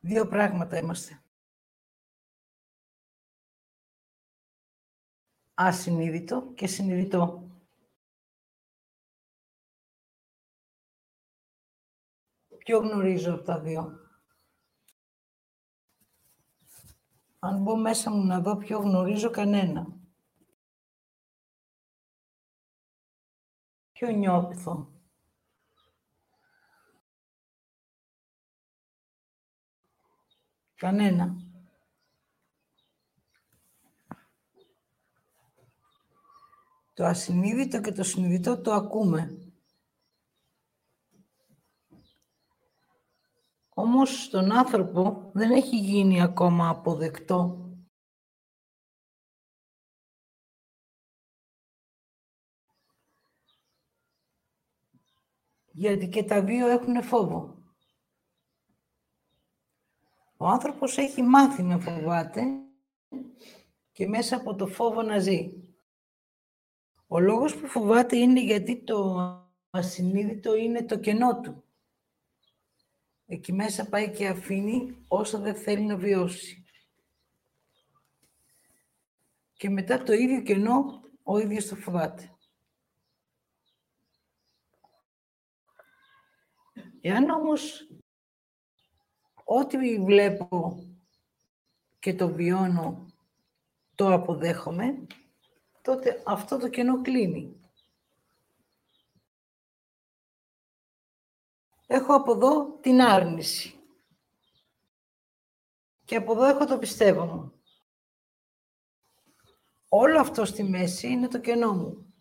Δύο πράγματα είμαστε. Ασυνείδητο και συνειδητό. Ποιο γνωρίζω από τα δύο; Αν μπω μέσα μου να δω ποιο γνωρίζω κανένα. Ποιο νιώθω; Κανένα. Το ασυνείδητο και το συνειδητό το ακούμε. Όμως στον άνθρωπο δεν έχει γίνει ακόμα αποδεκτό γιατί και τα δύο έχουν φόβο. Ο άνθρωπος έχει μάθει να φοβάται και μέσα από το φόβο να ζει. Ο λόγος που φοβάται είναι γιατί το ασυνείδητο είναι το κενό του. Εκεί μέσα πάει και αφήνει όσα δεν θέλει να βιώσει. Και μετά το ίδιο κενό ο ίδιος το φοβάται. Εάν όμως ό,τι βλέπω και το βιώνω, το αποδέχομαι, τότε αυτό το κενό κλείνει. Έχω από εδώ την άρνηση. Και από εδώ έχω το πιστεύω μου. Όλο αυτό στη μέση είναι το κενό μου.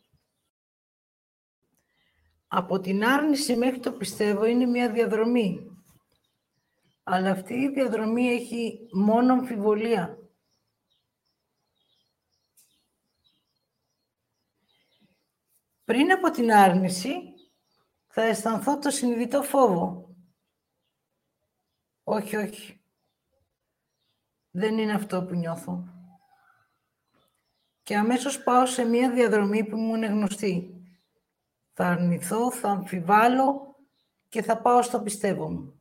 Από την άρνηση μέχρι το πιστεύω είναι μια διαδρομή. Αλλά αυτή η διαδρομή έχει μόνο αμφιβολία. Πριν από την άρνηση, θα αισθανθώ το συνειδητό φόβο. Όχι, όχι. Δεν είναι αυτό που νιώθω. Και αμέσως πάω σε μια διαδρομή που μου είναι γνωστή. Θα αρνηθώ, θα αμφιβάλλω και θα πάω στο πιστεύω μου.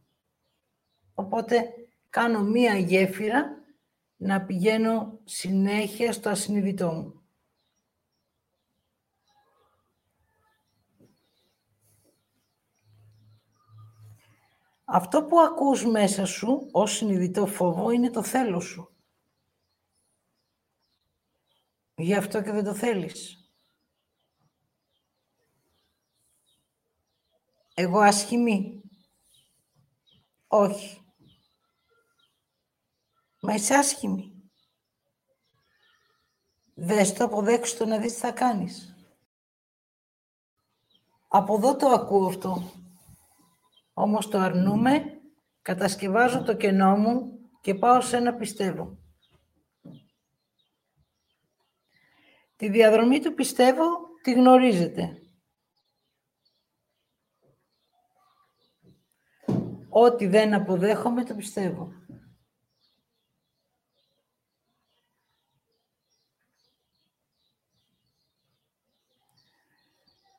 Οπότε κάνω μία γέφυρα να πηγαίνω συνέχεια στο ασυνειδητό μου. Αυτό που ακούς μέσα σου ως συνειδητό φόβο είναι το θέλω σου. Γι' αυτό και δεν το θέλεις. Εγώ ασχημή. Όχι. Μα είσαι άσχημη. Δες το, αποδέξου το να δεις τι θα κάνεις. Από εδώ το ακούω αυτό. Όμως το αρνούμε, κατασκευάζω το κενό μου και πάω σε ένα πιστεύω. Τη διαδρομή του πιστεύω τη γνωρίζετε. Ό,τι δεν αποδέχομαι το πιστεύω.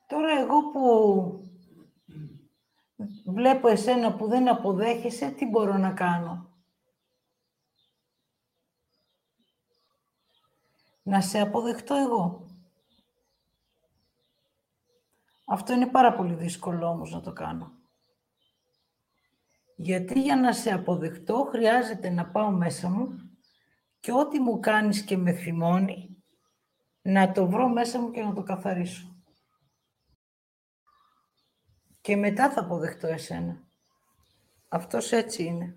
Τώρα εγώ που βλέπω εσένα που δεν αποδέχεσαι, τι μπορώ να κάνω; Να σε αποδεχτώ εγώ. Αυτό είναι πάρα πολύ δύσκολο όμως να το κάνω. Γιατί για να σε αποδεχτώ χρειάζεται να πάω μέσα μου και ό,τι μου κάνεις και με θυμώνει, να το βρω μέσα μου και να το καθαρίσω και μετά θα αποδεχτώ εσένα. Αυτός έτσι είναι.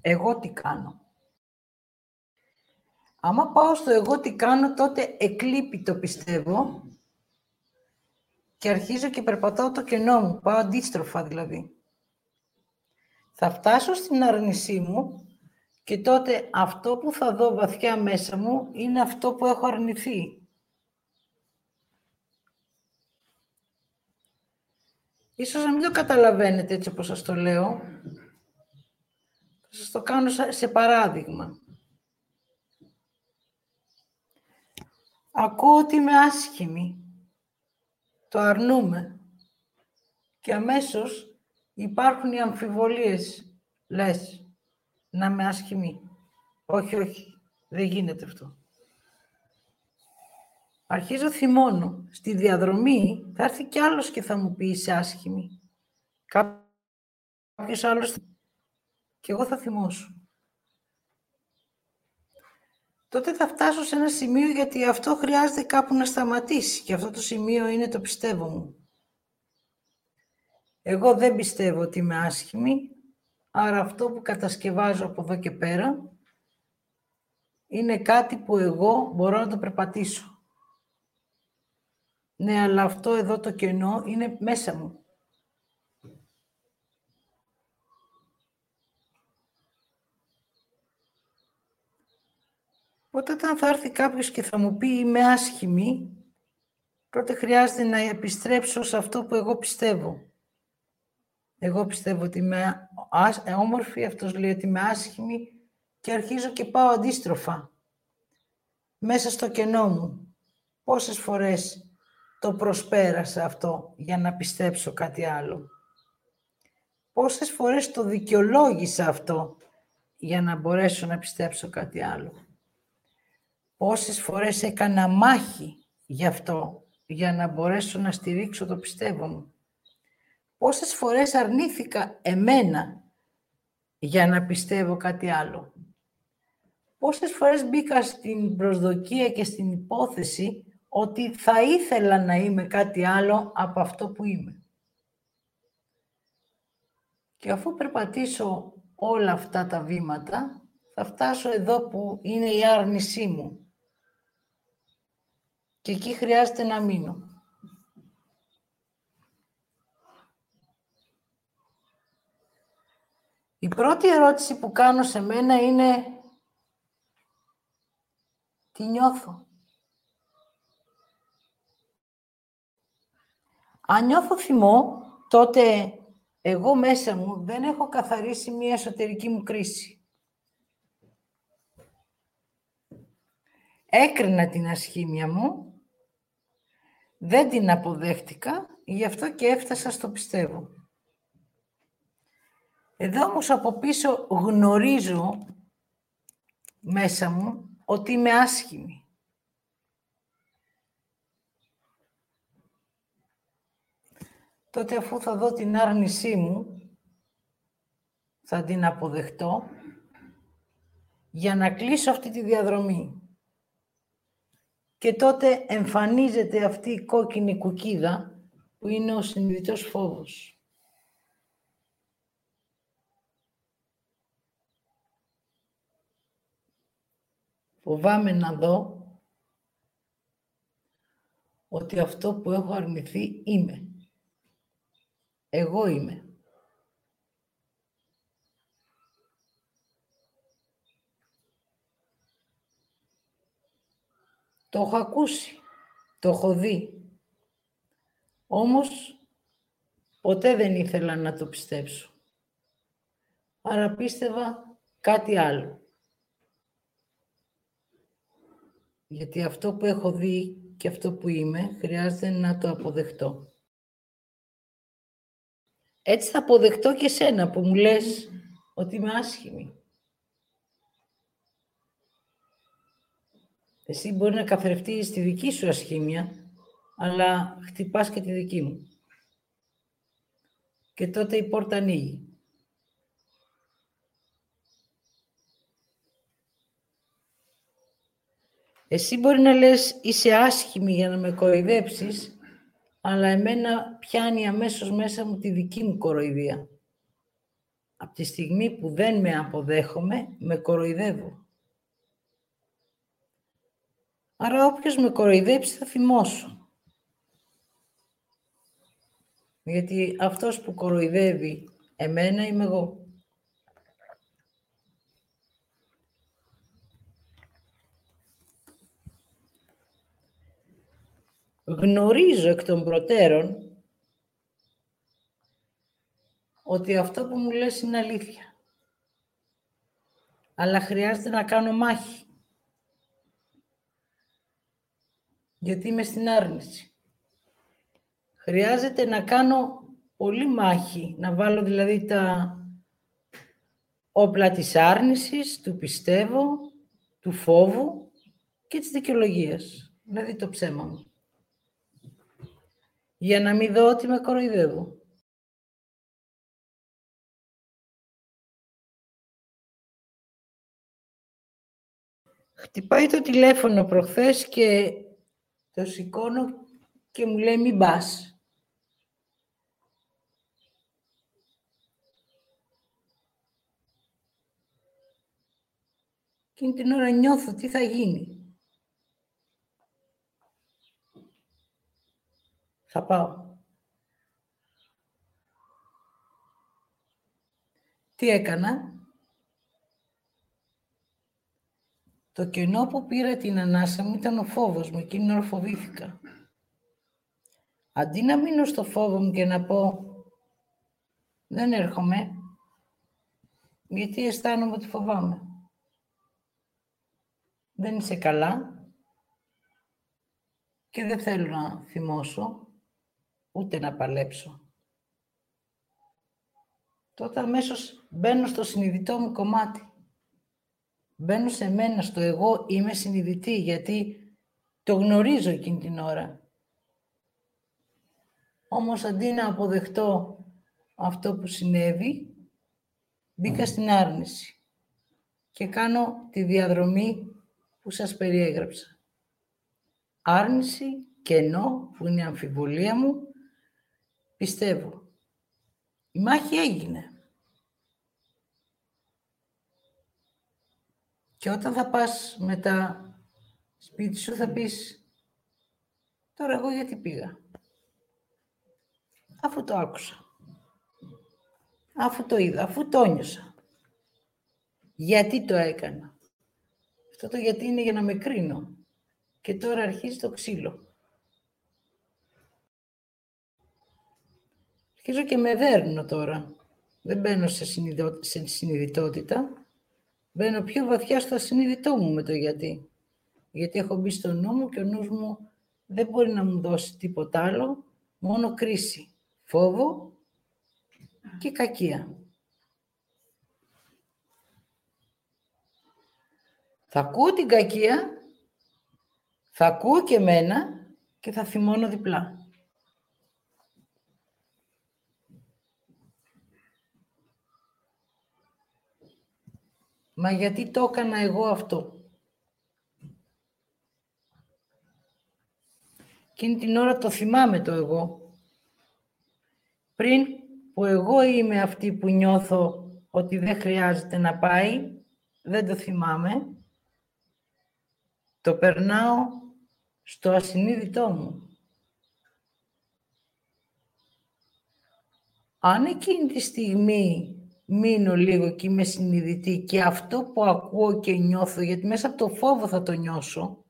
Εγώ τι κάνω. Άμα πάω στο εγώ τι κάνω, τότε εκλείπει το πιστεύω και αρχίζω και περπατάω το κενό μου. Πάω αντίστροφα δηλαδή. Θα φτάσω στην αρνησή μου και τότε αυτό που θα δω βαθιά μέσα μου είναι αυτό που έχω αρνηθεί. Ίσως να μην το καταλαβαίνετε έτσι όπως σας το λέω. Θα σας το κάνω σε παράδειγμα. Ακούω ότι είμαι άσχημη. Το αρνούμε. Και αμέσως υπάρχουν οι αμφιβολίες, λες, να με άσχημη. Όχι, όχι, δεν γίνεται αυτό. Αρχίζω θυμώνω. Στη διαδρομή θα έρθει κι άλλος και θα μου πει είσαι άσχημη. Κάποιος άλλος και εγώ θα θυμώσω. Τότε θα φτάσω σε ένα σημείο γιατί αυτό χρειάζεται κάπου να σταματήσει και αυτό το σημείο είναι το πιστεύω μου. Εγώ δεν πιστεύω ότι είμαι άσχημη, άρα αυτό που κατασκευάζω από εδώ και πέρα είναι κάτι που εγώ μπορώ να το περπατήσω. Ναι, αλλά αυτό εδώ το κενό είναι μέσα μου. Οπότε όταν θα έρθει κάποιος και θα μου πει είμαι άσχημη, τότε χρειάζεται να επιστρέψω σε αυτό που εγώ πιστεύω. Εγώ πιστεύω ότι είμαι όμορφη, αυτός λέει ότι είμαι άσχημη και αρχίζω και πάω αντίστροφα. Μέσα στο κενό μου. Πόσες φορές το προσπέρασα αυτό για να πιστέψω κάτι άλλο. Πόσες φορές το δικαιολόγησα αυτό για να μπορέσω να πιστέψω κάτι άλλο. Πόσες φορές έκανα μάχη γι' αυτό για να μπορέσω να στηρίξω το πιστεύω μου. Πόσες φορές αρνήθηκα εμένα για να πιστεύω κάτι άλλο. Πόσες φορές μπήκα στην προσδοκία και στην υπόθεση ότι θα ήθελα να είμαι κάτι άλλο από αυτό που είμαι. Και αφού περπατήσω όλα αυτά τα βήματα, θα φτάσω εδώ που είναι η άρνησή μου. Και εκεί χρειάζεται να μείνω. Η πρώτη ερώτηση που κάνω σε μένα είναι τι νιώθω; Αν νιώθω θυμό, τότε εγώ μέσα μου δεν έχω καθαρίσει μία εσωτερική μου κρίση. Έκρινα την ασχήμια μου, δεν την αποδέχτηκα, γι' αυτό και έφτασα στο πιστεύω. Εδώ όμως από πίσω γνωρίζω μέσα μου ότι είμαι άσχημη. Τότε αφού θα δω την άρνησή μου, θα την αποδεχτώ για να κλείσω αυτή τη διαδρομή. Και τότε εμφανίζεται αυτή η κόκκινη κουκίδα που είναι ο συνειδητός φόβος. Φοβάμαι να δω ότι αυτό που έχω αρνηθεί είμαι. Εγώ είμαι. Το έχω ακούσει, το έχω δει. Όμως, ποτέ δεν ήθελα να το πιστέψω. Άρα πίστευα κάτι άλλο. Γιατί αυτό που έχω δει και αυτό που είμαι, χρειάζεται να το αποδεχτώ. Έτσι θα αποδεχτώ και σένα που μου λες ότι είμαι άσχημη. Εσύ μπορεί να καθρεφτείς τη δική σου ασχήμια, αλλά χτυπάς και τη δική μου. Και τότε η πόρτα ανοίγει. Εσύ μπορεί να λες είσαι άσχημη για να με κοροϊδέψεις, αλλά εμένα πιάνει αμέσως μέσα μου τη δική μου κοροϊδία. Από τη στιγμή που δεν με αποδέχομαι, με κοροϊδεύω. Άρα όποιος με κοροϊδέψει θα θυμώσω. Γιατί αυτός που κοροϊδεύει εμένα είμαι εγώ. Γνωρίζω εκ των προτέρων ότι αυτό που μου λες είναι αλήθεια. Αλλά χρειάζεται να κάνω μάχη. Γιατί είμαι στην άρνηση. Χρειάζεται να κάνω πολύ μάχη. Να βάλω δηλαδή τα όπλα της άρνησης, του πιστεύω, του φόβου και της δικαιολογίας. Δηλαδή το ψέμα μου. Για να μην δω ότι με κοροϊδεύω. Χτυπάει το τηλέφωνο προχθές και το σηκώνω και μου λέει μην πας. Εκείνη την ώρα νιώθω τι θα γίνει. Θα πάω. Τι έκανα; Το κενό που πήρα την ανάσα μου ήταν ο φόβος μου. Εκείνη την ώρα φοβήθηκα. Αντί να μείνω στο φόβο μου και να πω δεν έρχομαι, γιατί αισθάνομαι ότι φοβάμαι δεν είσαι καλά και δεν θέλω να θυμώσω, ούτε να παλέψω. Τότε αμέσως μπαίνω στο συνειδητό μου κομμάτι. Μπαίνω σε μένα, στο εγώ είμαι συνειδητή, γιατί το γνωρίζω εκείνη την ώρα. Όμως αντί να αποδεχτώ αυτό που συνέβη, μπήκα στην άρνηση και κάνω τη διαδρομή που σας περιέγραψα. Άρνηση, κενό, που είναι η αμφιβολία μου, πιστεύω. Η μάχη έγινε. Και όταν θα πας μετά σπίτι σου θα πεις τώρα εγώ γιατί πήγα; Αφού το άκουσα. Αφού το είδα, αφού το νιώσα. Γιατί το έκανα. Αυτό το γιατί είναι για να με κρίνω. Και τώρα αρχίζει το ξύλο. Αρχίζω και με δέρνω τώρα. Δεν μπαίνω σε, σε συνειδητότητα. Μπαίνω πιο βαθιά στο ασυνειδητό μου με το γιατί. Γιατί έχω μπει στο νου μου και ο νους μου δεν μπορεί να μου δώσει τίποτα άλλο, μόνο κρίση, φόβο και κακία. Θα ακούω την κακία, θα ακούω και μένα και θα θυμώνω διπλά. Μα γιατί το έκανα εγώ αυτό; Εκείνη την ώρα το θυμάμαι το εγώ. Πριν που εγώ είμαι αυτή που νιώθω ότι δεν χρειάζεται να πάει, δεν το θυμάμαι, το περνάω στο ασυνείδητό μου. Αν εκείνη τη στιγμή μείνω λίγο και είμαι συνειδητή και αυτό που ακούω και νιώθω, γιατί μέσα από το φόβο θα το νιώσω,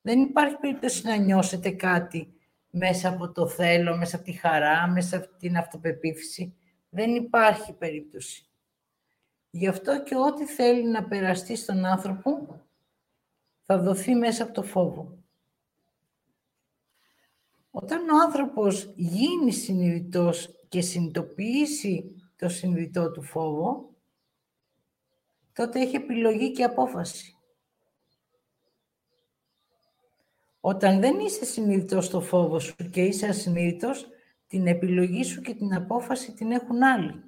δεν υπάρχει περίπτωση να νιώσετε κάτι μέσα από το θέλω, μέσα από τη χαρά, μέσα από την αυτοπεποίθηση. Δεν υπάρχει περίπτωση. Γι' αυτό και ό,τι θέλει να περαστεί στον άνθρωπο, θα δοθεί μέσα από το φόβο. Όταν ο άνθρωπος γίνει συνειδητός και συνειδητοποιήσει το συνειδητό του φόβο, τότε έχει επιλογή και απόφαση. Όταν δεν είσαι συνειδητός στο φόβο σου και είσαι ασυνείδητος, την επιλογή σου και την απόφαση την έχουν άλλοι.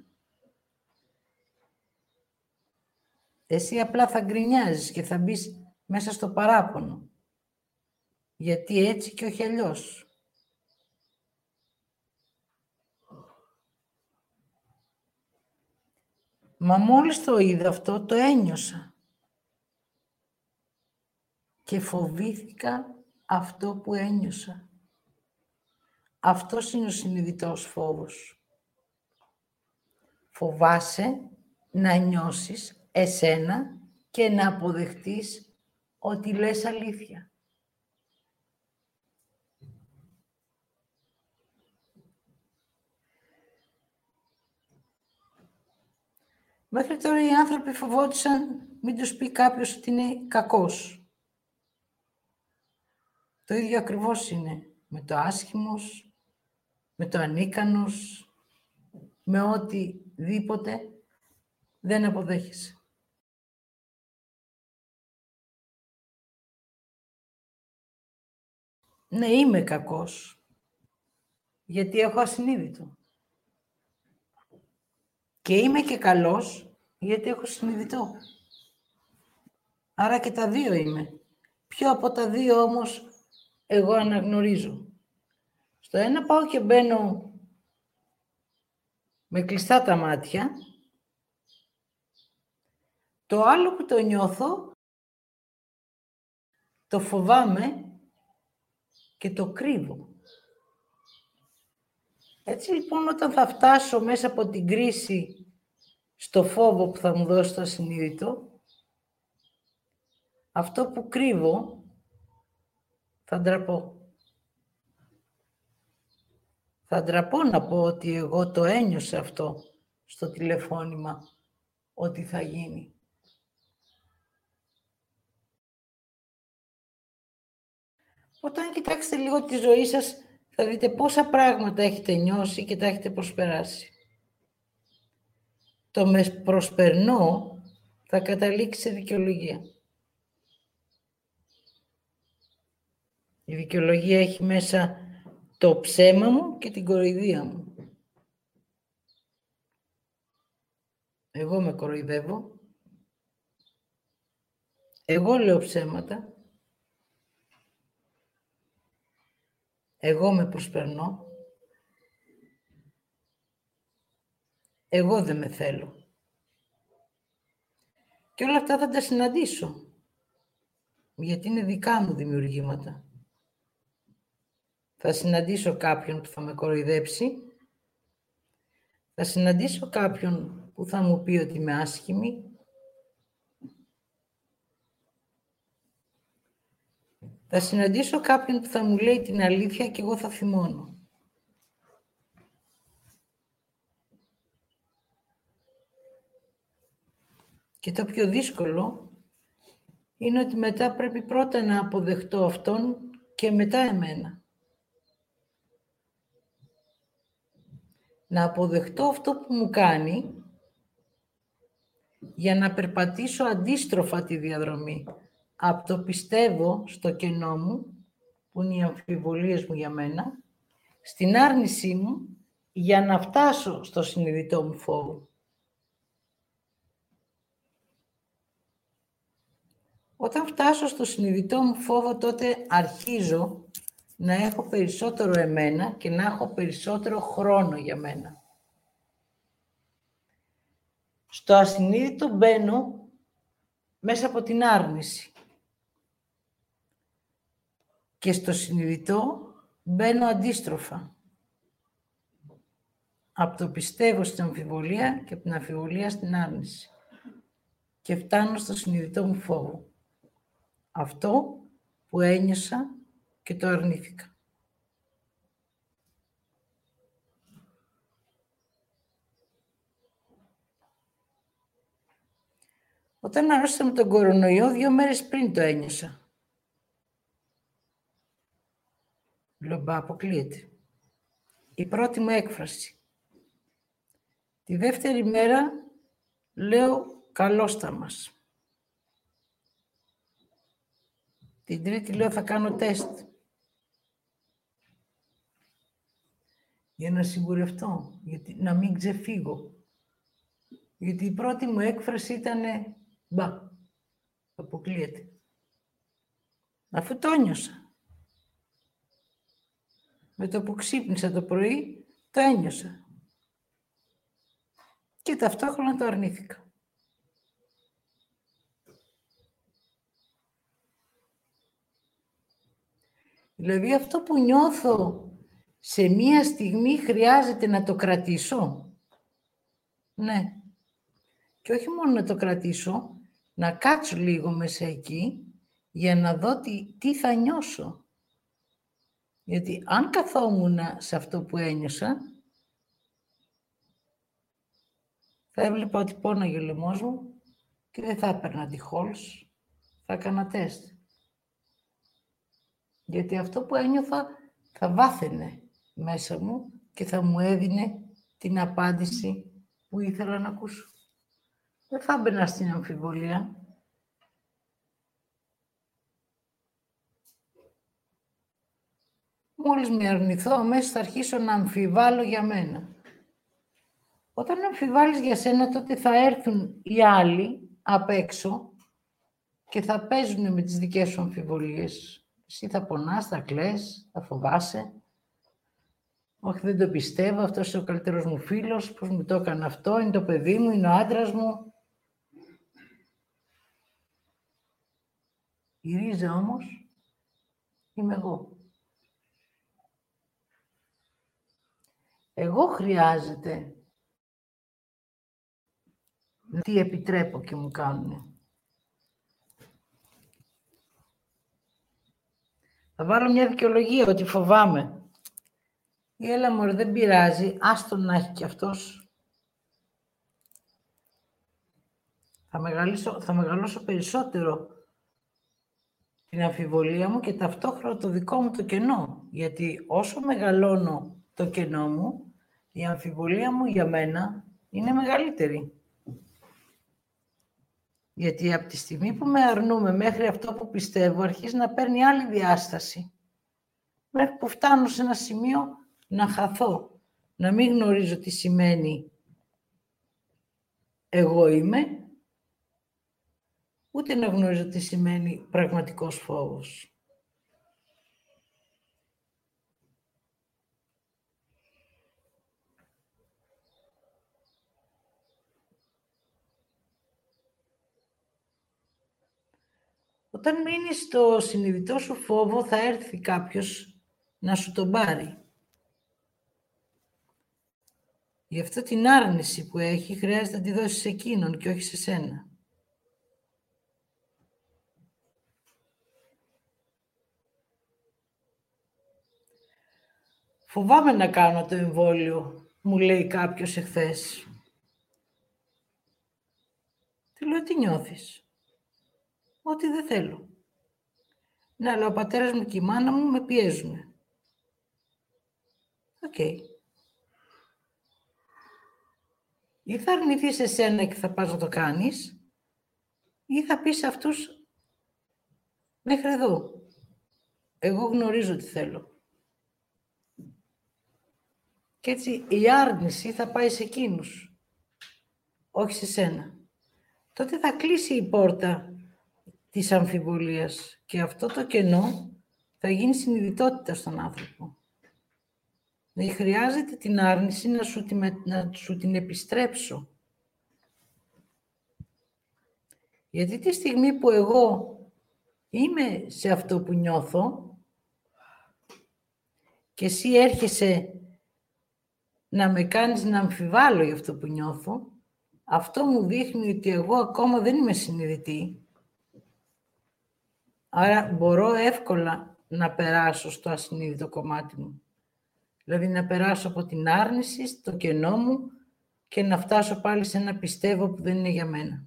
Εσύ απλά θα γκρινιάζεις και θα μπεις μέσα στο παράπονο. Γιατί έτσι και όχι αλλιώς. Μα μόλις το είδα αυτό, το ένιωσα. Και φοβήθηκα αυτό που ένιωσα. Αυτός είναι ο συνειδητός φόβος. Φοβάσαι να νιώσεις εσένα και να αποδεχτείς ότι λες αλήθεια. Μέχρι τώρα οι άνθρωποι φοβόντουσαν μην τους πει κάποιος ότι είναι κακός. Το ίδιο ακριβώς είναι με το άσχημος, με το ανίκανος, με οτιδήποτε δεν αποδέχεσαι. Ναι, είμαι κακός, γιατί έχω ασυνείδητο. Και είμαι και καλός, γιατί έχω συνειδητό. Άρα και τα δύο είμαι. Ποιο από τα δύο όμως εγώ αναγνωρίζω. Στο ένα πάω και μπαίνω με κλειστά τα μάτια. Το άλλο που το νιώθω, το φοβάμαι και το κρύβω. Έτσι λοιπόν όταν θα φτάσω μέσα από την κρίση στο φόβο που θα μου δώσει το συνείδητο, αυτό που κρύβω θα ντραπώ. Θα ντραπώ να πω ότι εγώ το ένιωσα αυτό στο τηλεφώνημα, ότι θα γίνει. Όταν κοιτάξετε λίγο τη ζωή σας, θα δείτε πόσα πράγματα έχετε νιώσει και τα έχετε προσπεράσει. Το μες προσπερνώ θα καταλήξει σε δικαιολογία. Η δικαιολογία έχει μέσα το ψέμα μου και την κοροϊδία μου. Εγώ με κοροϊδεύω. Εγώ λέω ψέματα. Εγώ με προσπερνώ. Εγώ δεν με θέλω. Και όλα αυτά θα τα συναντήσω. Γιατί είναι δικά μου δημιουργήματα. Θα συναντήσω κάποιον που θα με κοροϊδέψει. Θα συναντήσω κάποιον που θα μου πει ότι είμαι άσχημη. Θα συναντήσω κάποιον που θα μου λέει την αλήθεια και εγώ θα θυμώνω. Και το πιο δύσκολο είναι ότι μετά πρέπει πρώτα να αποδεχτώ αυτόν και μετά εμένα. να αποδεχτώ αυτό που μου κάνει για να περπατήσω αντίστροφα τη διαδρομή. Από το πιστεύω στο κενό μου, που είναι οι αμφιβολίες μου για μένα, στην άρνησή μου για να φτάσω στο συνειδητό μου φόβο. Όταν φτάσω στο συνειδητό μου φόβο, τότε αρχίζω να έχω περισσότερο εμένα και να έχω περισσότερο χρόνο για μένα. Στο ασυνείδητο μπαίνω μέσα από την άρνηση. Και στο συνειδητό μπαίνω αντίστροφα. Από το πιστεύω στην αμφιβολία και από την αμφιβολία στην άρνηση. Και φτάνω στο συνειδητό μου φόβο. Αυτό που ένιωσα και το αρνήθηκα. Όταν αρρώστηκα με τον κορονοϊό, δύο μέρες πριν το ένιωσα. Λομπά, αποκλείεται. Η πρώτη μου έκφραση. Τη δεύτερη μέρα λέω καλώς τα μας. Την τρίτη λέω θα κάνω τεστ. για να σιγουρευτώ, γιατί, να μην ξεφύγω. Γιατί η πρώτη μου έκφραση ήταν «Μπα, αποκλείεται». Αφού το ένιωσα. Με το που ξύπνησα το πρωί, το ένιωσα. Και ταυτόχρονα το αρνήθηκα. Δηλαδή αυτό που νιώθω σε μία στιγμή χρειάζεται να το κρατήσω. Ναι. Και όχι μόνο να το κρατήσω, να κάτσω λίγο μέσα εκεί για να δω τι, τι θα νιώσω. Γιατί αν καθόμουν σε αυτό που ένιωσα, θα έβλεπα ότι πόναγε ο λαιμός μου και δεν θα έπαιρνα τη χόλς, θα έκανα τεστ. Γιατί αυτό που ένιωθα θα βάθαινε μέσα μου και θα μου έδινε την απάντηση που ήθελα να ακούσω. Δεν θα μπαινα στην αμφιβολία. Μόλις με αρνηθώ, αμέσως θα αρχίσω να αμφιβάλλω για μένα. Όταν αμφιβάλλεις για σένα, τότε θα έρθουν οι άλλοι απ' έξω και θα παίζουν με τις δικές σου αμφιβολίες. Εσύ θα πονάς, θα κλαις, θα φοβάσαι. Όχι, δεν το πιστεύω, αυτός είναι ο καλύτερος μου φίλος, πώς μου το έκανε αυτό, είναι το παιδί μου, είναι ο άντρας μου. Η ρίζα όμως είμαι εγώ. Εγώ χρειάζεται τι επιτρέπω και μου κάνουν. Θα βάλω μια δικαιολογία ότι φοβάμαι. Η έλα μωρέ, δεν πειράζει, άστο να έχει κι αυτός. Θα, μεγαλώσω, θα μεγαλώσω περισσότερο την αμφιβολία μου και ταυτόχρονα το δικό μου το κενό. Γιατί όσο μεγαλώνω το κενό μου, η αμφιβολία μου για μένα είναι μεγαλύτερη. Γιατί από τη στιγμή που με αρνούμε μέχρι αυτό που πιστεύω, αρχίζει να παίρνει άλλη διάσταση. Μέχρι που φτάνω σε ένα σημείο να χαθώ, να μην γνωρίζω τι σημαίνει εγώ είμαι, ούτε να γνωρίζω τι σημαίνει πραγματικός φόβος. Όταν μείνεις στο συνειδητό σου φόβο, θα έρθει κάποιος να σου τον πάρει. Γι' αυτό την άρνηση που έχει χρειάζεται να τη δώσεις σε εκείνον και όχι σε σένα. Φοβάμαι να κάνω το εμβόλιο, μου λέει κάποιος εχθές. Τι λέω, τι νιώθεις; Ότι δεν θέλω. Ναι, αλλά ο πατέρας μου και η μάνα μου με πιέζουν. OK. Okay. Ή θα αρνηθείς εσένα και θα πας να το κάνεις, ή θα πεις σε αυτούς μέχρι εδώ. Εγώ γνωρίζω τι θέλω. Και έτσι η άρνηση θα πάει σε εκείνους, όχι σε σένα. Τότε θα κλείσει η πόρτα της αμφιβολίας. Και αυτό το κενό θα γίνει συνειδητότητα στον άνθρωπο. Δεν χρειάζεται την άρνηση να σου, την, να σου την επιστρέψω. Γιατί τη στιγμή που εγώ είμαι σε αυτό που νιώθω και εσύ έρχεσαι να με κάνεις να αμφιβάλλω για αυτό που νιώθω, αυτό μου δείχνει ότι εγώ ακόμα δεν είμαι συνειδητή Άρα μπορώ εύκολα να περάσω στο ασυνείδητο κομμάτι μου. Δηλαδή να περάσω από την άρνηση στο κενό μου και να φτάσω πάλι σε ένα πιστεύω που δεν είναι για μένα.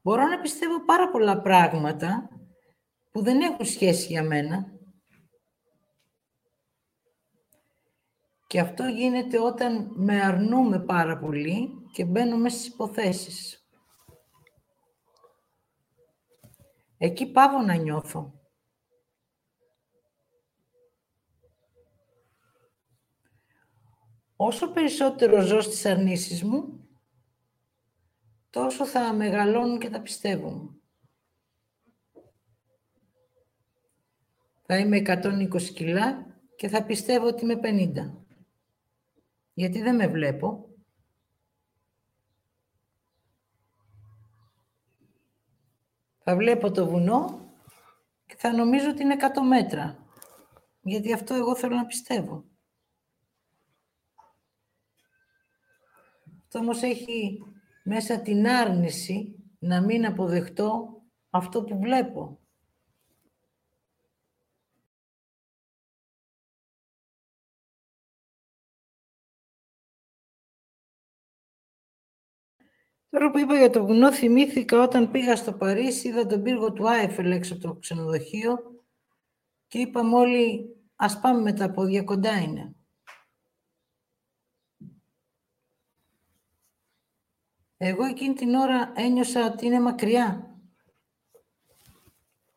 Μπορώ να πιστεύω πάρα πολλά πράγματα που δεν έχουν σχέση για μένα Και αυτό γίνεται όταν με αρνούμε πάρα πολύ και μπαίνουμε στις υποθέσεις. Εκεί πάω να νιώθω. Όσο περισσότερο ζω στις αρνήσεις μου, τόσο θα μεγαλώνουν και τα πιστεύω μου. Θα είμαι 120 κιλά και θα πιστεύω ότι είμαι 50 γιατί δεν με βλέπω. Θα βλέπω το βουνό και θα νομίζω ότι είναι 100 μέτρα. Γιατί αυτό εγώ θέλω να πιστεύω. Αυτό όμως έχει μέσα την άρνηση να μην αποδεχτώ αυτό που βλέπω. Τώρα που είπα για το βουνό, θυμήθηκα όταν πήγα στο Παρίσι, είδα τον πύργο του Άιφελ έξω από το ξενοδοχείο και είπαμε όλοι, ας πάμε με τα πόδια, κοντά είναι. Εγώ εκείνη την ώρα ένιωσα ότι είναι μακριά.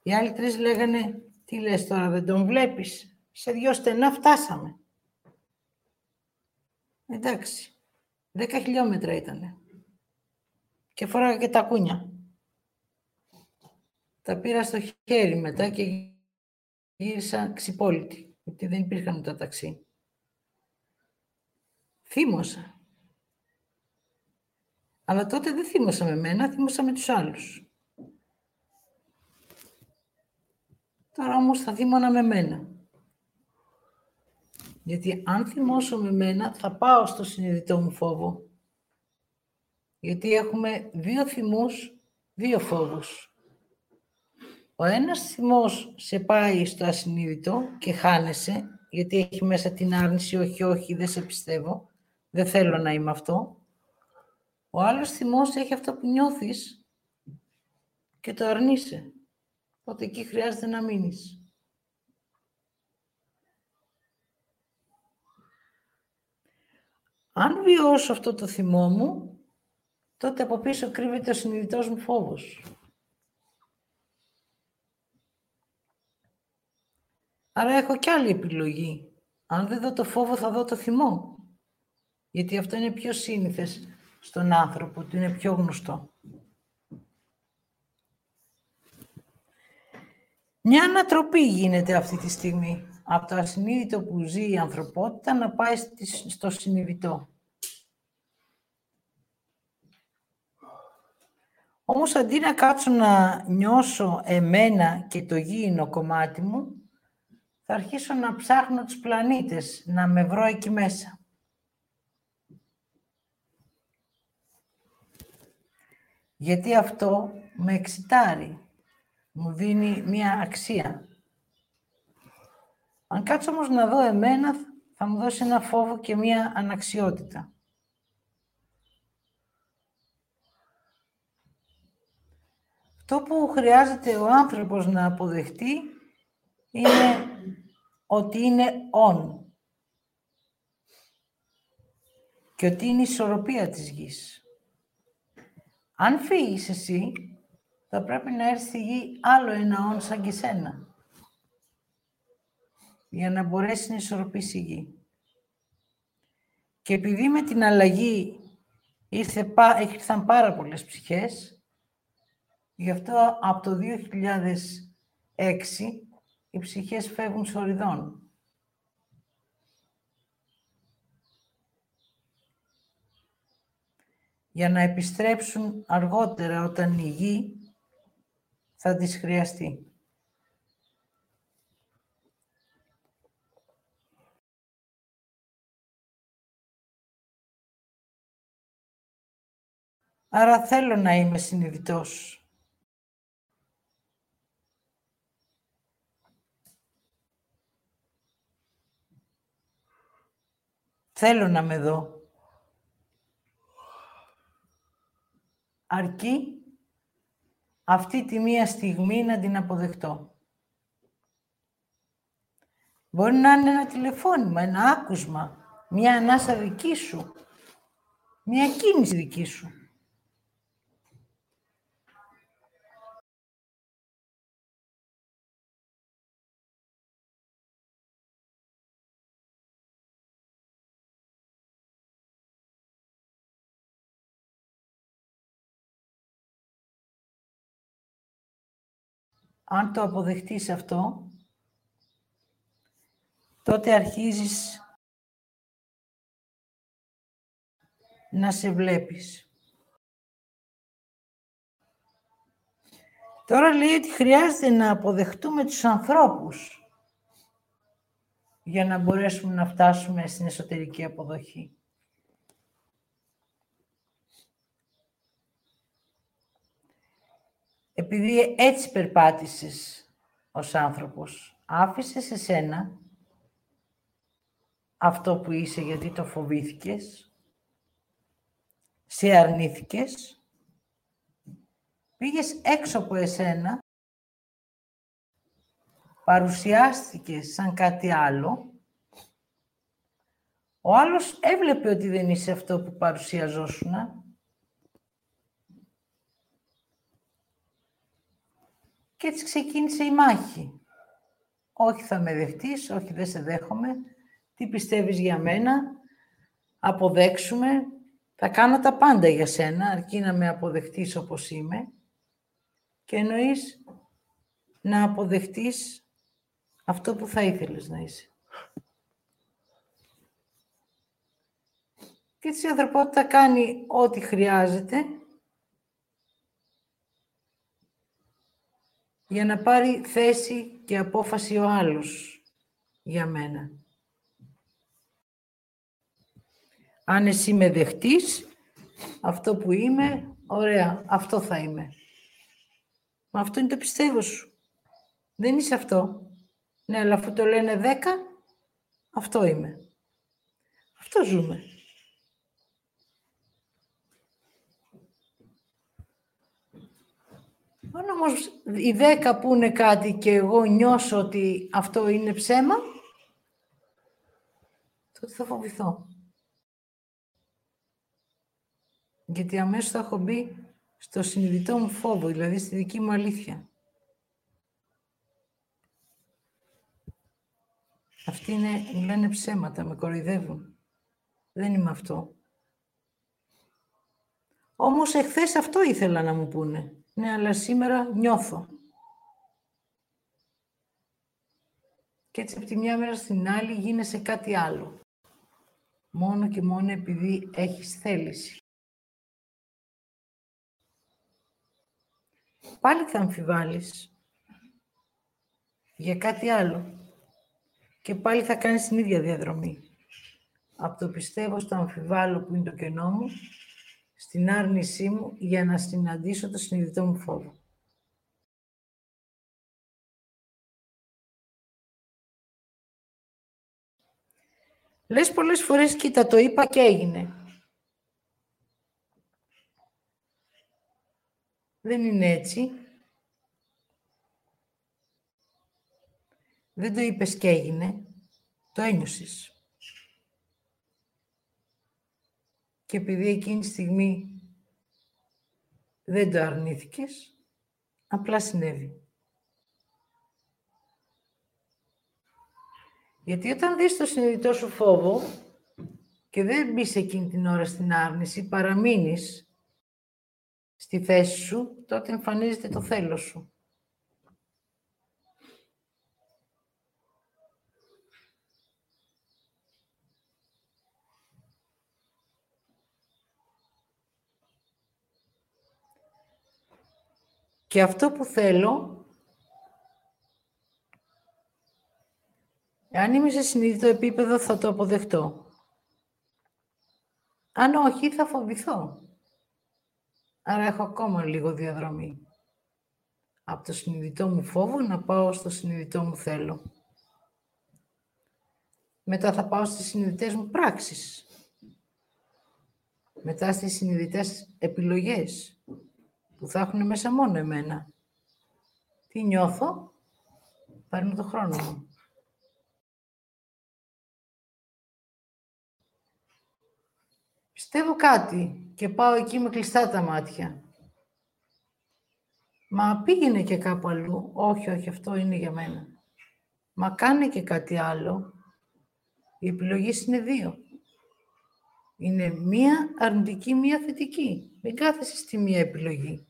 Οι άλλοι τρεις λέγανε, τι λες τώρα, δεν τον βλέπεις; Σε δυο στενά φτάσαμε. Εντάξει, δέκα χιλιόμετρα ήτανε. Και φοράγα και τα κούνια. Τα πήρα στο χέρι μετά και γύρισα ξυπόλυτη, γιατί δεν υπήρχαν τα ταξί. Θύμωσα. Αλλά τότε δεν θύμωσα με μένα, θύμωσα με τους άλλους. Τώρα όμως θα θύμωνα με μένα. Γιατί αν θυμώσω με μένα, θα πάω στο συνειδητό μου φόβο. Γιατί έχουμε δύο θυμούς, δύο φόβους. Ο ένας θυμός σε πάει στο ασυνείδητο και χάνεσαι, γιατί έχει μέσα την άρνηση, όχι, όχι, δεν σε πιστεύω, δεν θέλω να είμαι αυτό. Ο άλλος θυμός έχει αυτό που νιώθεις και το αρνείσαι. Οπότε εκεί χρειάζεται να μείνεις. Αν βιώσω αυτό το θυμό μου, τότε από πίσω κρύβεται ο συνειδητός μου φόβος. Άρα έχω κι άλλη επιλογή. Αν δεν δω το φόβο, θα δω το θυμό. Γιατί αυτό είναι πιο σύνηθες στον άνθρωπο, του είναι πιο γνωστό. Μια ανατροπή γίνεται αυτή τη στιγμή από το ασυνείδητο που ζει η ανθρωπότητα να πάει στο συνειδητό. Όμως αντί να κάτσω να νιώσω εμένα και το γήινο κομμάτι μου, θα αρχίσω να ψάχνω τους πλανήτες, να με βρω εκεί μέσα. Γιατί αυτό με εξητάρει, μου δίνει μία αξία. Αν κάτσω όμως να δω εμένα, θα μου δώσει ένα φόβο και μία αναξιότητα. Αυτό που χρειάζεται ο άνθρωπος να αποδεχτεί είναι ότι είναι «on» και ότι είναι η ισορροπία της γης. Αν φύγεις εσύ, θα πρέπει να έρθει στη γη άλλο ένα «on» σαν και σένα για να μπορέσει να ισορροπήσει η γη. Και επειδή με την αλλαγή ήρθε, ήρθαν πάρα πολλές ψυχές, γι' αυτό από το 2006 οι ψυχές φεύγουν σοριδών. Για να επιστρέψουν αργότερα όταν η γη θα τις χρειαστεί. Άρα θέλω να είμαι συνειδητός. Θέλω να με δω. Αρκεί αυτή τη μία στιγμή να την αποδεχτώ. Μπορεί να είναι ένα τηλεφώνημα, ένα άκουσμα, μια ανάσα δική σου, μια κίνηση δική σου. Αν το αποδεχτείς αυτό, τότε αρχίζεις να σε βλέπεις. Τώρα λέει ότι χρειάζεται να αποδεχτούμε τους ανθρώπους για να μπορέσουμε να φτάσουμε στην εσωτερική αποδοχή. Επειδή έτσι περπάτησες ως άνθρωπος, άφησες εσένα αυτό που είσαι γιατί το φοβήθηκες, σε αρνήθηκες πήγες έξω από εσένα, παρουσιάστηκες σαν κάτι άλλο, ο άλλος έβλεπε ότι δεν είσαι αυτό που παρουσιαζόσουν. Και έτσι ξεκίνησε η μάχη. Όχι θα με δεχτείς, όχι δεν σε δέχομαι. Τι πιστεύεις για μένα, αποδέξουμε. Θα κάνω τα πάντα για σένα, αρκεί να με αποδεχτείς όπως είμαι. Και εννοείς να αποδεχτείς αυτό που θα ήθελες να είσαι. Και έτσι η ανθρωπότητα κάνει ό,τι χρειάζεται για να πάρει θέση και απόφαση ο άλλος για μένα. Αν εσύ με δεχτείς, αυτό που είμαι, ωραία, αυτό θα είμαι. Μα αυτό είναι το πιστεύω σου. Δεν είσαι αυτό. Ναι, αλλά αφού το λένε δέκα, αυτό είμαι. Αυτό ζούμε. Αν όμως οι δέκα πούνε κάτι και εγώ νιώσω ότι αυτό είναι ψέμα, τότε θα φοβηθώ. Γιατί αμέσως θα έχω μπει στο συνειδητό μου φόβο, δηλαδή στη δική μου αλήθεια. Αυτοί είναι, μου λένε ψέματα, με κοροϊδεύουν. Δεν είμαι αυτό. Όμως εχθές αυτό ήθελα να μου πούνε. Ναι, αλλά σήμερα νιώθω. Και έτσι από τη μια μέρα στην άλλη γίνεσαι κάτι άλλο. Μόνο και μόνο επειδή έχεις θέληση. Πάλι θα αμφιβάλλεις για κάτι άλλο. Και πάλι θα κάνεις την ίδια διαδρομή. Από το πιστεύω στο αμφιβάλλω που είναι το κενό μου, στην άρνησή μου για να συναντήσω το συνειδητό μου φόβο. Λες πολλές φορές, κοίτα, το είπα και έγινε. Δεν είναι έτσι. Δεν το είπες και έγινε. Το ένιωσες. Και επειδή εκείνη τη στιγμή δεν το αρνήθηκες, απλά συνέβη. Γιατί όταν δεις το συνειδητό σου φόβο και δεν μπεις εκείνη την ώρα στην άρνηση, παραμείνεις στη θέση σου, τότε εμφανίζεται το θέλω σου. Και αυτό που θέλω, αν είμαι σε συνείδητο επίπεδο, θα το αποδεχτώ. Αν όχι, θα φοβηθώ. Άρα έχω ακόμα λίγο διαδρομή. Από το συνειδητό μου φόβο να πάω στο συνειδητό μου θέλω. Μετά θα πάω στις συνειδητές μου πράξεις. Μετά στις συνειδητές επιλογές που θα έχουν μέσα μόνο εμένα. Τι νιώθω, παίρνω το χρόνο μου. Πιστεύω κάτι και πάω εκεί με κλειστά τα μάτια. Μα πήγαινε και κάπου αλλού. Όχι, όχι, αυτό είναι για μένα. Μα κάνε και κάτι άλλο. Οι επιλογές είναι δύο. Είναι μία αρνητική, μία θετική. Μην κάθεσαι στη μία επιλογή.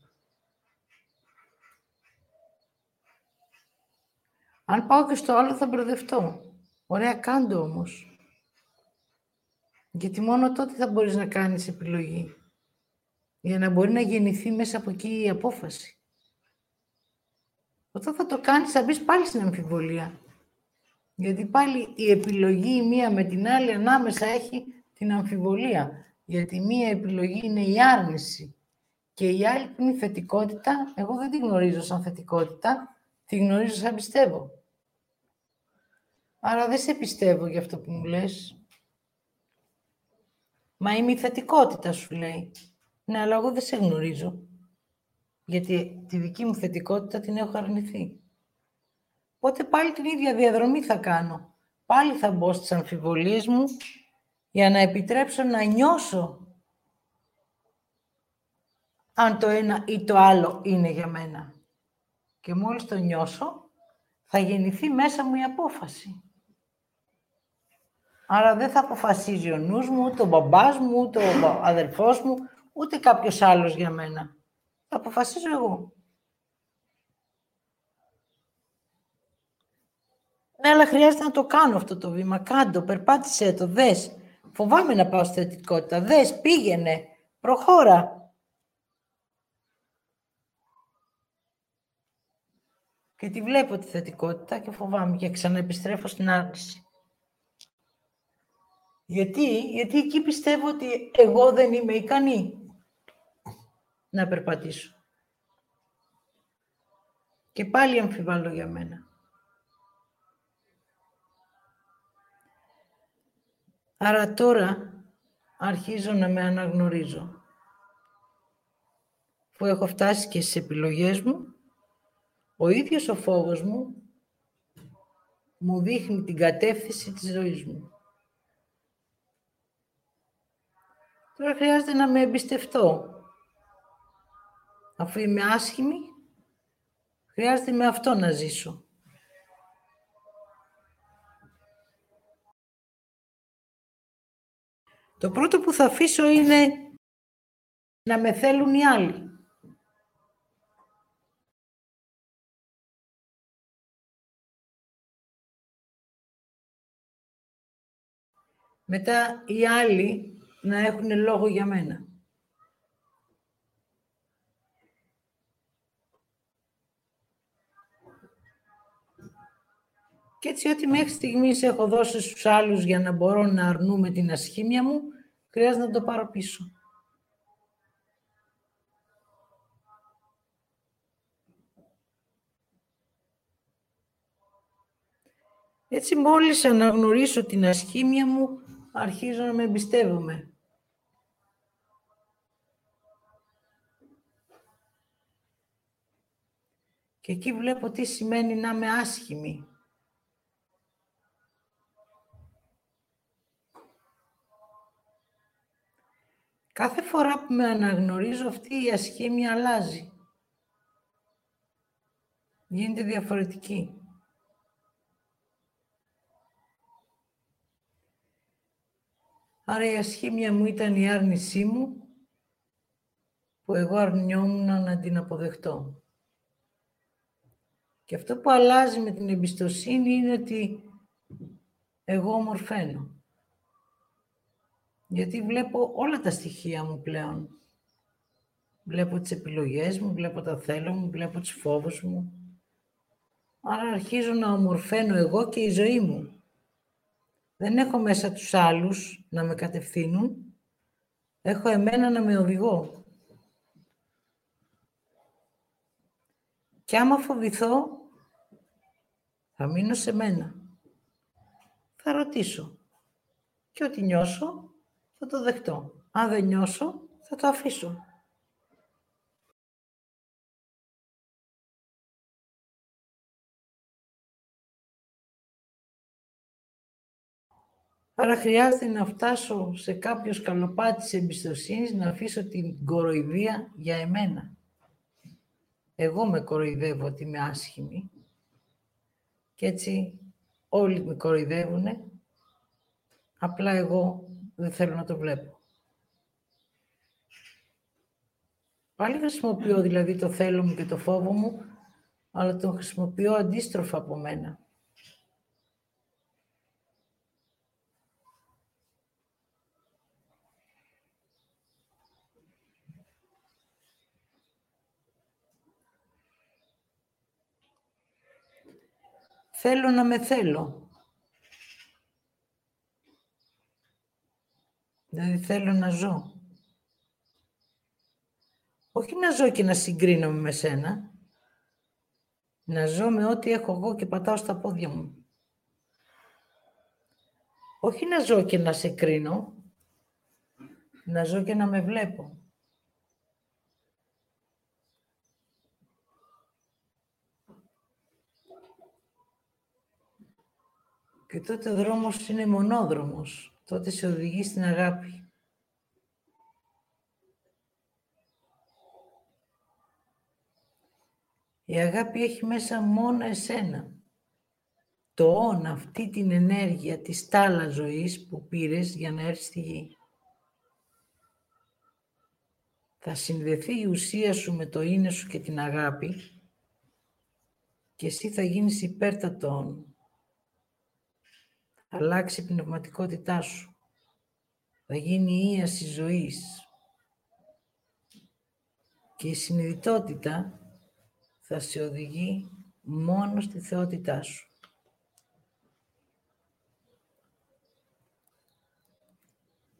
Αν πάω και στο άλλο θα μπερδευτώ. Ωραία, κάντο όμως. Γιατί μόνο τότε θα μπορείς να κάνεις επιλογή. Για να μπορεί να γεννηθεί μέσα από εκεί η απόφαση. Όταν θα το κάνεις θα μπεις πάλι στην αμφιβολία. Γιατί πάλι η επιλογή η μία με την άλλη ανάμεσα έχει την αμφιβολία. Γιατί η μία επιλογή είναι η άρνηση. Και η άλλη που είναι η θετικότητα, εγώ δεν τη γνωρίζω σαν θετικότητα, τη γνωρίζω σαν πιστεύω. Άρα δεν σε πιστεύω για αυτό που μου λες. Μα είμαι η θετικότητα, σου λέει. Ναι, αλλά εγώ δεν σε γνωρίζω. γιατί τη δική μου θετικότητα την έχω αρνηθεί. Οπότε πάλι την ίδια διαδρομή θα κάνω. Πάλι θα μπω στις αμφιβολίες μου για να επιτρέψω να νιώσω αν το ένα ή το άλλο είναι για μένα. Και μόλις το νιώσω, θα γεννηθεί μέσα μου η απόφαση. Άρα δεν θα αποφασίζει ο νους μου, ούτε ο μπαμπάς μου, ούτε ο αδερφός μου, ούτε κάποιος άλλος για μένα. Θα αποφασίζω εγώ. Ναι, αλλά χρειάζεται να το κάνω αυτό το βήμα. Κάντο, περπάτησέ το, δες. Φοβάμαι να πάω στη θετικότητα. Δες, πήγαινε, προχώρα. Και τη βλέπω τη θετικότητα και φοβάμαι και ξαναεπιστρέφω στην άρνηση. Γιατί, γιατί εκεί πιστεύω ότι εγώ δεν είμαι ικανή να περπατήσω. Και πάλι αμφιβάλλω για μένα. Άρα τώρα αρχίζω να με αναγνωρίζω. Που έχω φτάσει και στις επιλογές μου, ο ίδιος ο φόβος μου μου δείχνει την κατεύθυνση της ζωής μου. Τώρα χρειάζεται να με εμπιστευτώ. Αφού είμαι άσχημη, χρειάζεται με αυτό να ζήσω. Το πρώτο που θα αφήσω είναι να με θέλουν οι άλλοι. Μετά οι άλλοι να έχουν λόγο για μένα. Και έτσι ό,τι μέχρι στιγμής έχω δώσει στους άλλους για να μπορώ να αρνούμε την ασχήμια μου, χρειάζεται να το πάρω πίσω. Έτσι μόλις αναγνωρίσω την ασχήμια μου, αρχίζω να με εμπιστεύομαι. Και εκεί βλέπω τι σημαίνει να είμαι άσχημη. Κάθε φορά που με αναγνωρίζω αυτή η ασχήμια αλλάζει. Γίνεται διαφορετική. Άρα η ασχήμια μου ήταν η άρνησή μου που εγώ αρνιόμουν να την αποδεχτώ. Και αυτό που αλλάζει με την εμπιστοσύνη είναι ότι εγώ ομορφαίνω. Γιατί βλέπω όλα τα στοιχεία μου πλέον. Βλέπω τις επιλογές μου, βλέπω τα θέλω μου, βλέπω τις φόβους μου. Άρα αρχίζω να ομορφαίνω εγώ και η ζωή μου. Δεν έχω μέσα τους άλλους να με κατευθύνουν. Έχω εμένα να με οδηγώ. Και άμα φοβηθώ, θα μείνω σε μένα. Θα ρωτήσω. Και ό,τι νιώσω, θα το δεχτώ. Αν δεν νιώσω, θα το αφήσω. Άρα χρειάζεται να φτάσω σε κάποιος σκαλοπάτι της εμπιστοσύνης, να αφήσω την κοροϊδία για εμένα. Εγώ με κοροϊδεύω ότι είμαι άσχημη και έτσι όλοι με κοροϊδεύουν, απλά εγώ δεν θέλω να το βλέπω. Πάλι χρησιμοποιώ δηλαδή το θέλω μου και το φόβο μου, αλλά το χρησιμοποιώ αντίστροφα από μένα. Θέλω να με θέλω. Δηλαδή θέλω να ζω. Όχι να ζω και να συγκρίνομαι με σένα. Να ζω με ό,τι έχω εγώ και πατάω στα πόδια μου. Όχι να ζω και να σε κρίνω. Να ζω και να με βλέπω. Και τότε ο δρόμος είναι μονόδρομος. Τότε σε οδηγεί στην αγάπη. Η αγάπη έχει μέσα μόνο εσένα. Το όν, αυτή την ενέργεια της τάλα ζωής που πήρες για να έρθει στη γη. Θα συνδεθεί η ουσία σου με το είναι σου και την αγάπη και εσύ θα γίνεις υπέρτατον. Θα αλλάξει η πνευματικότητά σου. Θα γίνει η ίαση ζωής. Και η συνειδητότητα θα σε οδηγεί μόνο στη θεότητά σου.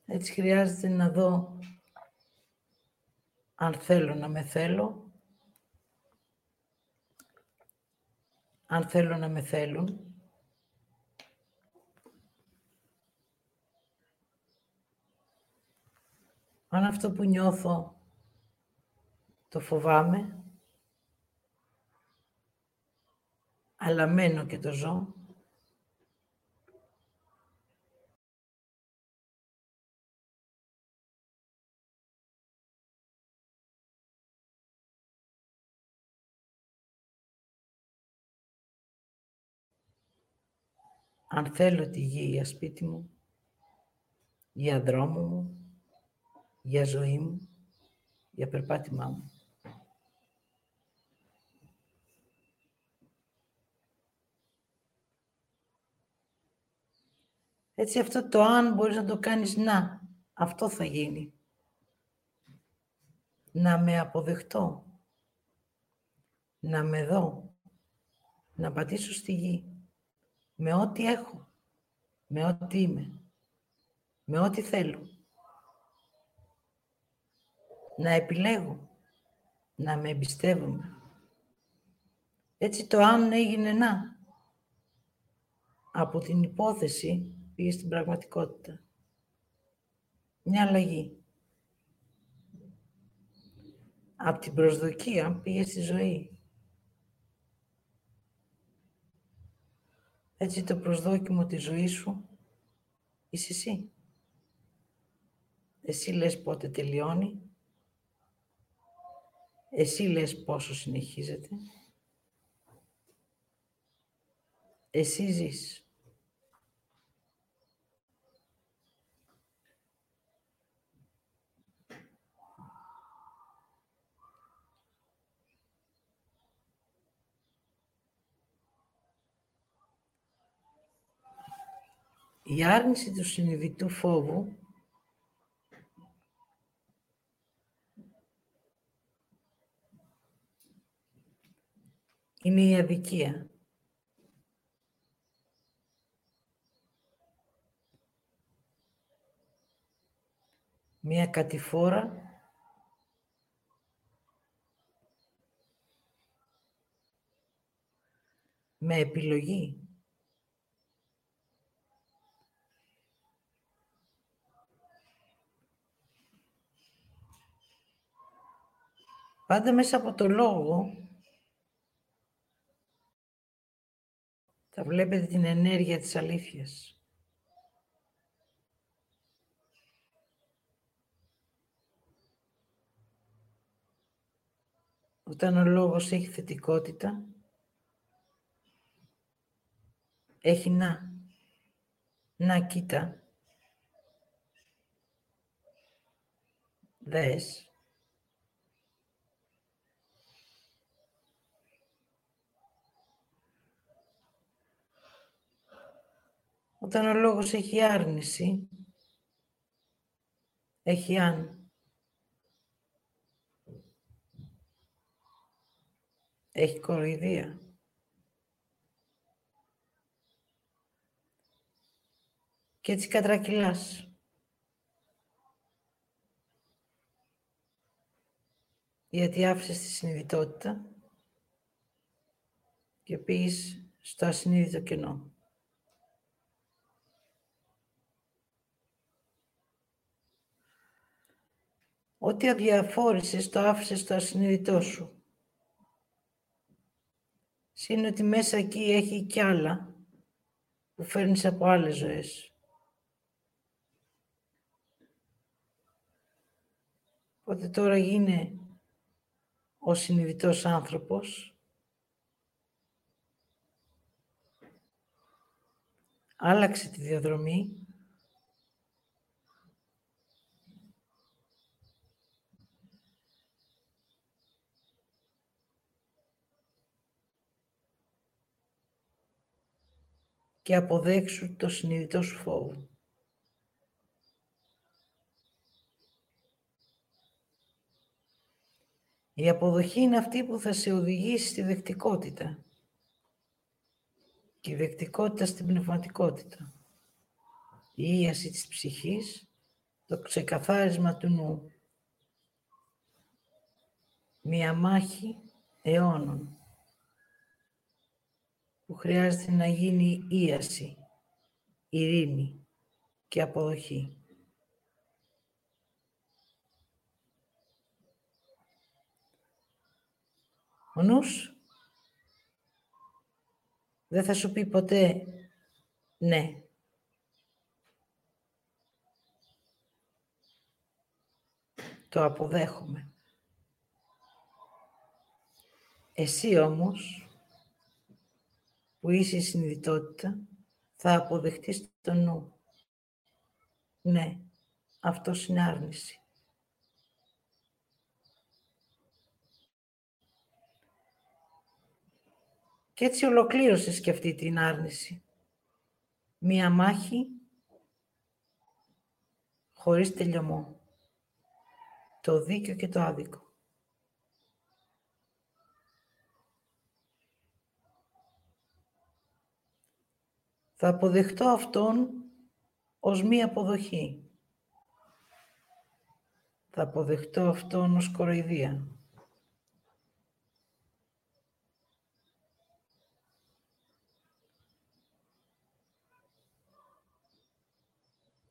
Έτσι χρειάζεται να δω αν θέλω να με θέλω, αν θέλω να με θέλουν, αν αυτό που νιώθω το φοβάμαι, αλλά μένω και το ζω. Αν θέλω τη γη για σπίτι μου, για δρόμο μου, για ζωή μου, για περπάτημά μου. Έτσι αυτό το αν μπορείς να το κάνεις να, αυτό θα γίνει. Να με αποδεχτώ, να με δω, να πατήσω στη γη, με ό,τι έχω, με ό,τι είμαι, με ό,τι θέλω. Να επιλέγω, να με εμπιστεύομαι. Έτσι το αν έγινε να. Από την υπόθεση πήγε στην πραγματικότητα. Μια αλλαγή. Από την προσδοκία πήγε στη ζωή. Έτσι το προσδόκιμο της ζωής σου είσαι εσύ. Εσύ λες πότε τελειώνει. Εσύ λες πόσο συνεχίζεται. Εσύ ζεις. Η άρνηση του συνειδητού φόβου είναι η αδικία. Μία κατηφόρα με επιλογή. Πάντα μέσα από το λόγο θα βλέπετε την ενέργεια της αλήθειας. Όταν ο λόγος έχει θετικότητα, έχει να. Να κοίτα. Δες. Όταν ο λόγος έχει άρνηση, έχει αν. Έχει κοροϊδία. Και έτσι κατρακυλάς. Γιατί άφησες τη συνειδητότητα και πήγες στο ασυνείδητο κενό. Ό,τι αδιαφόρησες το άφησες στο ασυνείδητό σου. Συν ότι μέσα εκεί έχει κι άλλα που που φέρνεις από άλλες ζωές. Οπότε τώρα γίνε ο συνειδητός άνθρωπος άλλαξε τη διαδρομή και αποδέξου το συνειδητό σου φόβο. Η αποδοχή είναι αυτή που θα σε οδηγήσει στη δεκτικότητα και η δεκτικότητα στην πνευματικότητα. Η ίαση της ψυχής, το ξεκαθάρισμα του νου. Μία μάχη αιώνων που χρειάζεται να γίνει ίαση, ειρήνη και αποδοχή. Ο νους δεν θα σου πει ποτέ ναι. Το αποδέχομαι. Εσύ όμως που είσαι η συνειδητότητα, θα αποδεχτείς το νου. Ναι, αυτό είναι άρνηση. Και έτσι ολοκλήρωσες και αυτή την άρνηση. Μία μάχη χωρίς τελειωμό. Το δίκιο και το άδικο. Θα αποδεχτώ αυτόν ως μία αποδοχή. Θα αποδεχτώ αυτόν ως κοροϊδία.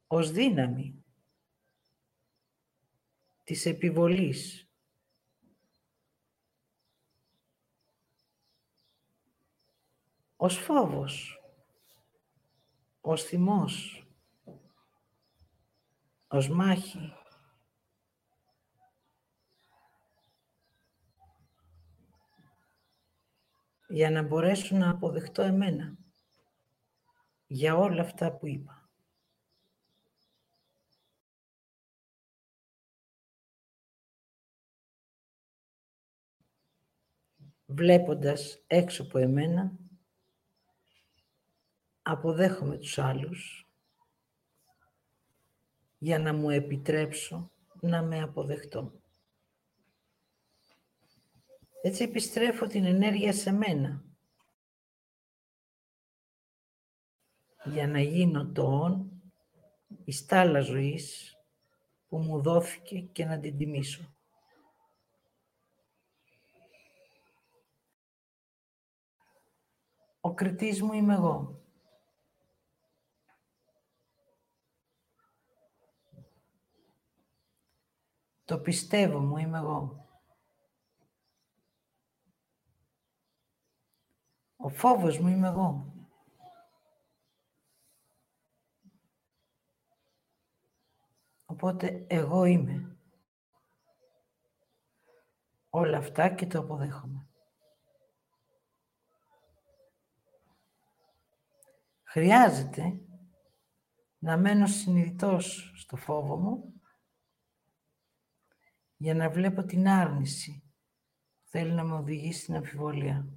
ως δύναμη της επιβολής. Ως φόβος ως θυμός, ως μάχη. για να μπορέσω να αποδεχτώ εμένα για όλα αυτά που είπα. Βλέποντας έξω από εμένα αποδέχομαι τους άλλους για να μου επιτρέψω να με αποδεχτώ. Έτσι επιστρέφω την ενέργεια σε μένα για να γίνω το όν, η στάλα ζωής που μου δόθηκε και να την τιμήσω. Ο κριτής μου είμαι εγώ. Το πιστεύω μου είμαι εγώ. Ο φόβος μου είμαι εγώ. Οπότε εγώ είμαι. Όλα αυτά και το αποδέχομαι. Χρειάζεται να μένω συνειδητός στο φόβο μου για να βλέπω την άρνηση που θέλει να με οδηγήσει στην αμφιβολία.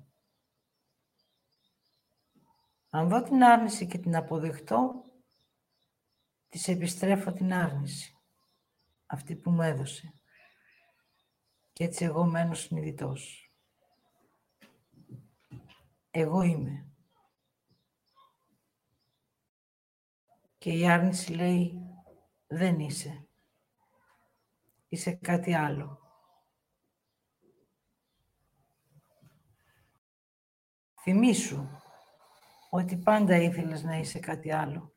Αν δω την άρνηση και την αποδεχτώ, της επιστρέφω την άρνηση, αυτή που μου έδωσε. Και έτσι εγώ μένω συνειδητός. Εγώ είμαι. Και η άρνηση λέει, δεν είσαι είσαι κάτι άλλο. Θυμήσου ότι πάντα ήθελες να είσαι κάτι άλλο.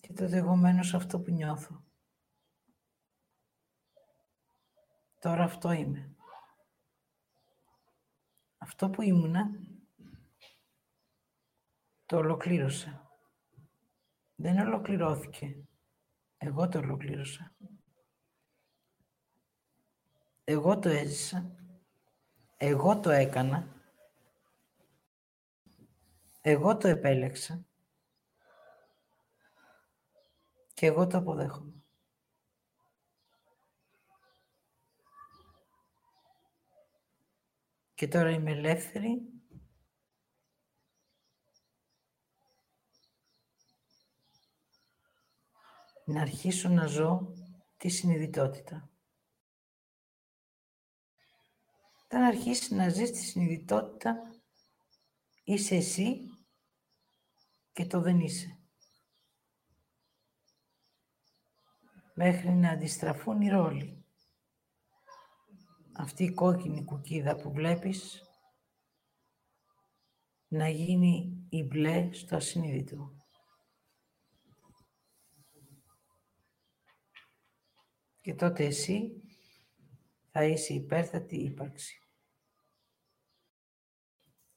Και τότε εγώ μένω σε αυτό που νιώθω. Τώρα αυτό είμαι. Αυτό που ήμουνα, το ολοκλήρωσα. Δεν ολοκληρώθηκε. Εγώ το ολοκλήρωσα. Εγώ το έζησα. Εγώ το έκανα. Εγώ το επέλεξα. Και εγώ το αποδέχομαι. Και τώρα είμαι ελεύθερη να αρχίσω να ζω τη συνειδητότητα. Όταν αρχίσεις να ζεις τη συνειδητότητα, είσαι εσύ και το δεν είσαι. Μέχρι να αντιστραφούν οι ρόλοι. Αυτή η κόκκινη κουκίδα που βλέπεις να γίνει η μπλε στο ασυνείδητο. Και τότε εσύ θα είσαι υπέρθετη ύπαρξη.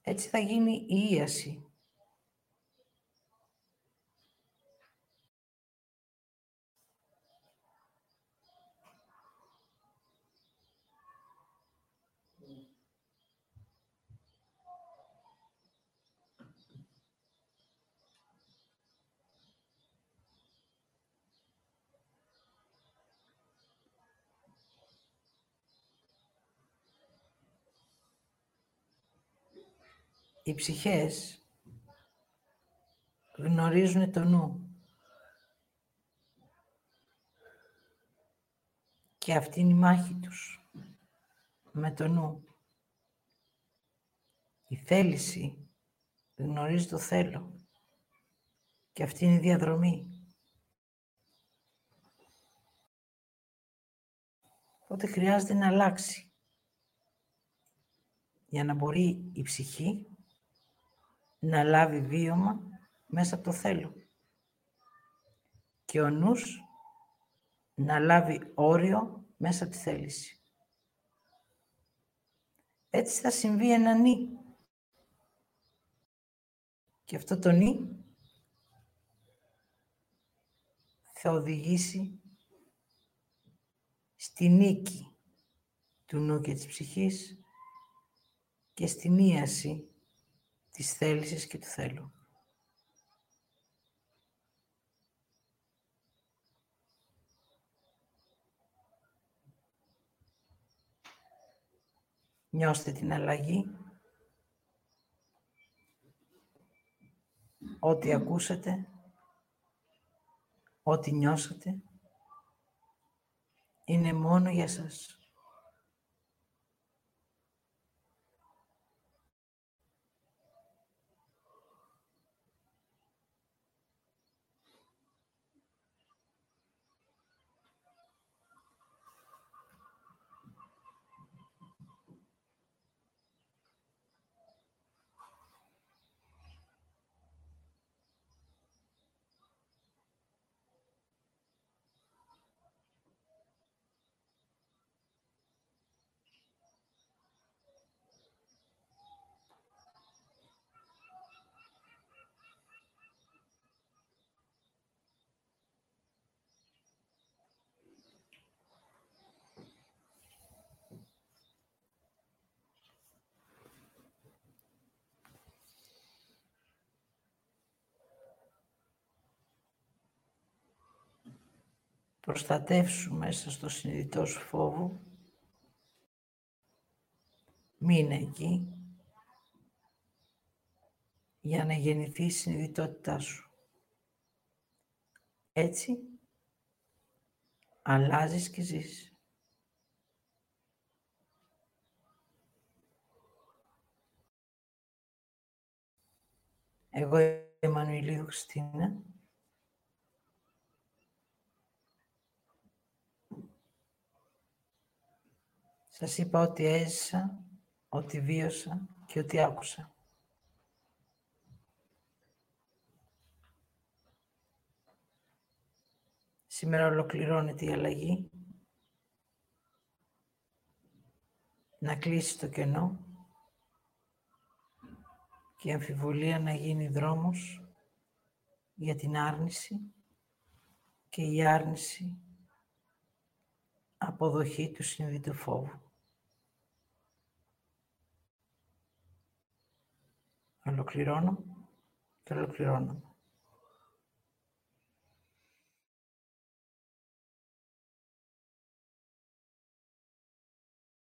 Έτσι θα γίνει η ίαση Οι ψυχές γνωρίζουν το νου. Και αυτή είναι η μάχη τους με το νου. Η θέληση γνωρίζει το θέλω. Και αυτή είναι η διαδρομή. Οπότε χρειάζεται να αλλάξει. Για να μπορεί η ψυχή να λάβει βίωμα μέσα από το θέλω. Και ο νους να λάβει όριο μέσα από τη θέληση. Έτσι θα συμβεί ένα νι. Και αυτό το νι θα οδηγήσει στη νίκη του νου και της ψυχής και στην ίαση της θέλησης και του θέλω. Νιώστε την αλλαγή. Ό,τι ακούσατε, ό,τι νιώσατε, είναι μόνο για σας. Προστατεύσου μέσα στο συνειδητό σου φόβο. Μείνε εκεί για να γεννηθεί η συνειδητότητά σου. Έτσι, αλλάζεις και ζεις. Εγώ είμαι Εμμανουηλίου Χριστίνα Σας είπα ότι έζησα, ότι βίωσα και ότι άκουσα. Σήμερα ολοκληρώνεται η αλλαγή. να κλείσει το κενό και η αμφιβολία να γίνει δρόμος για την άρνηση και η άρνηση αποδοχή του συνειδητού φόβου. Ολοκληρώνω και ολοκληρώνω.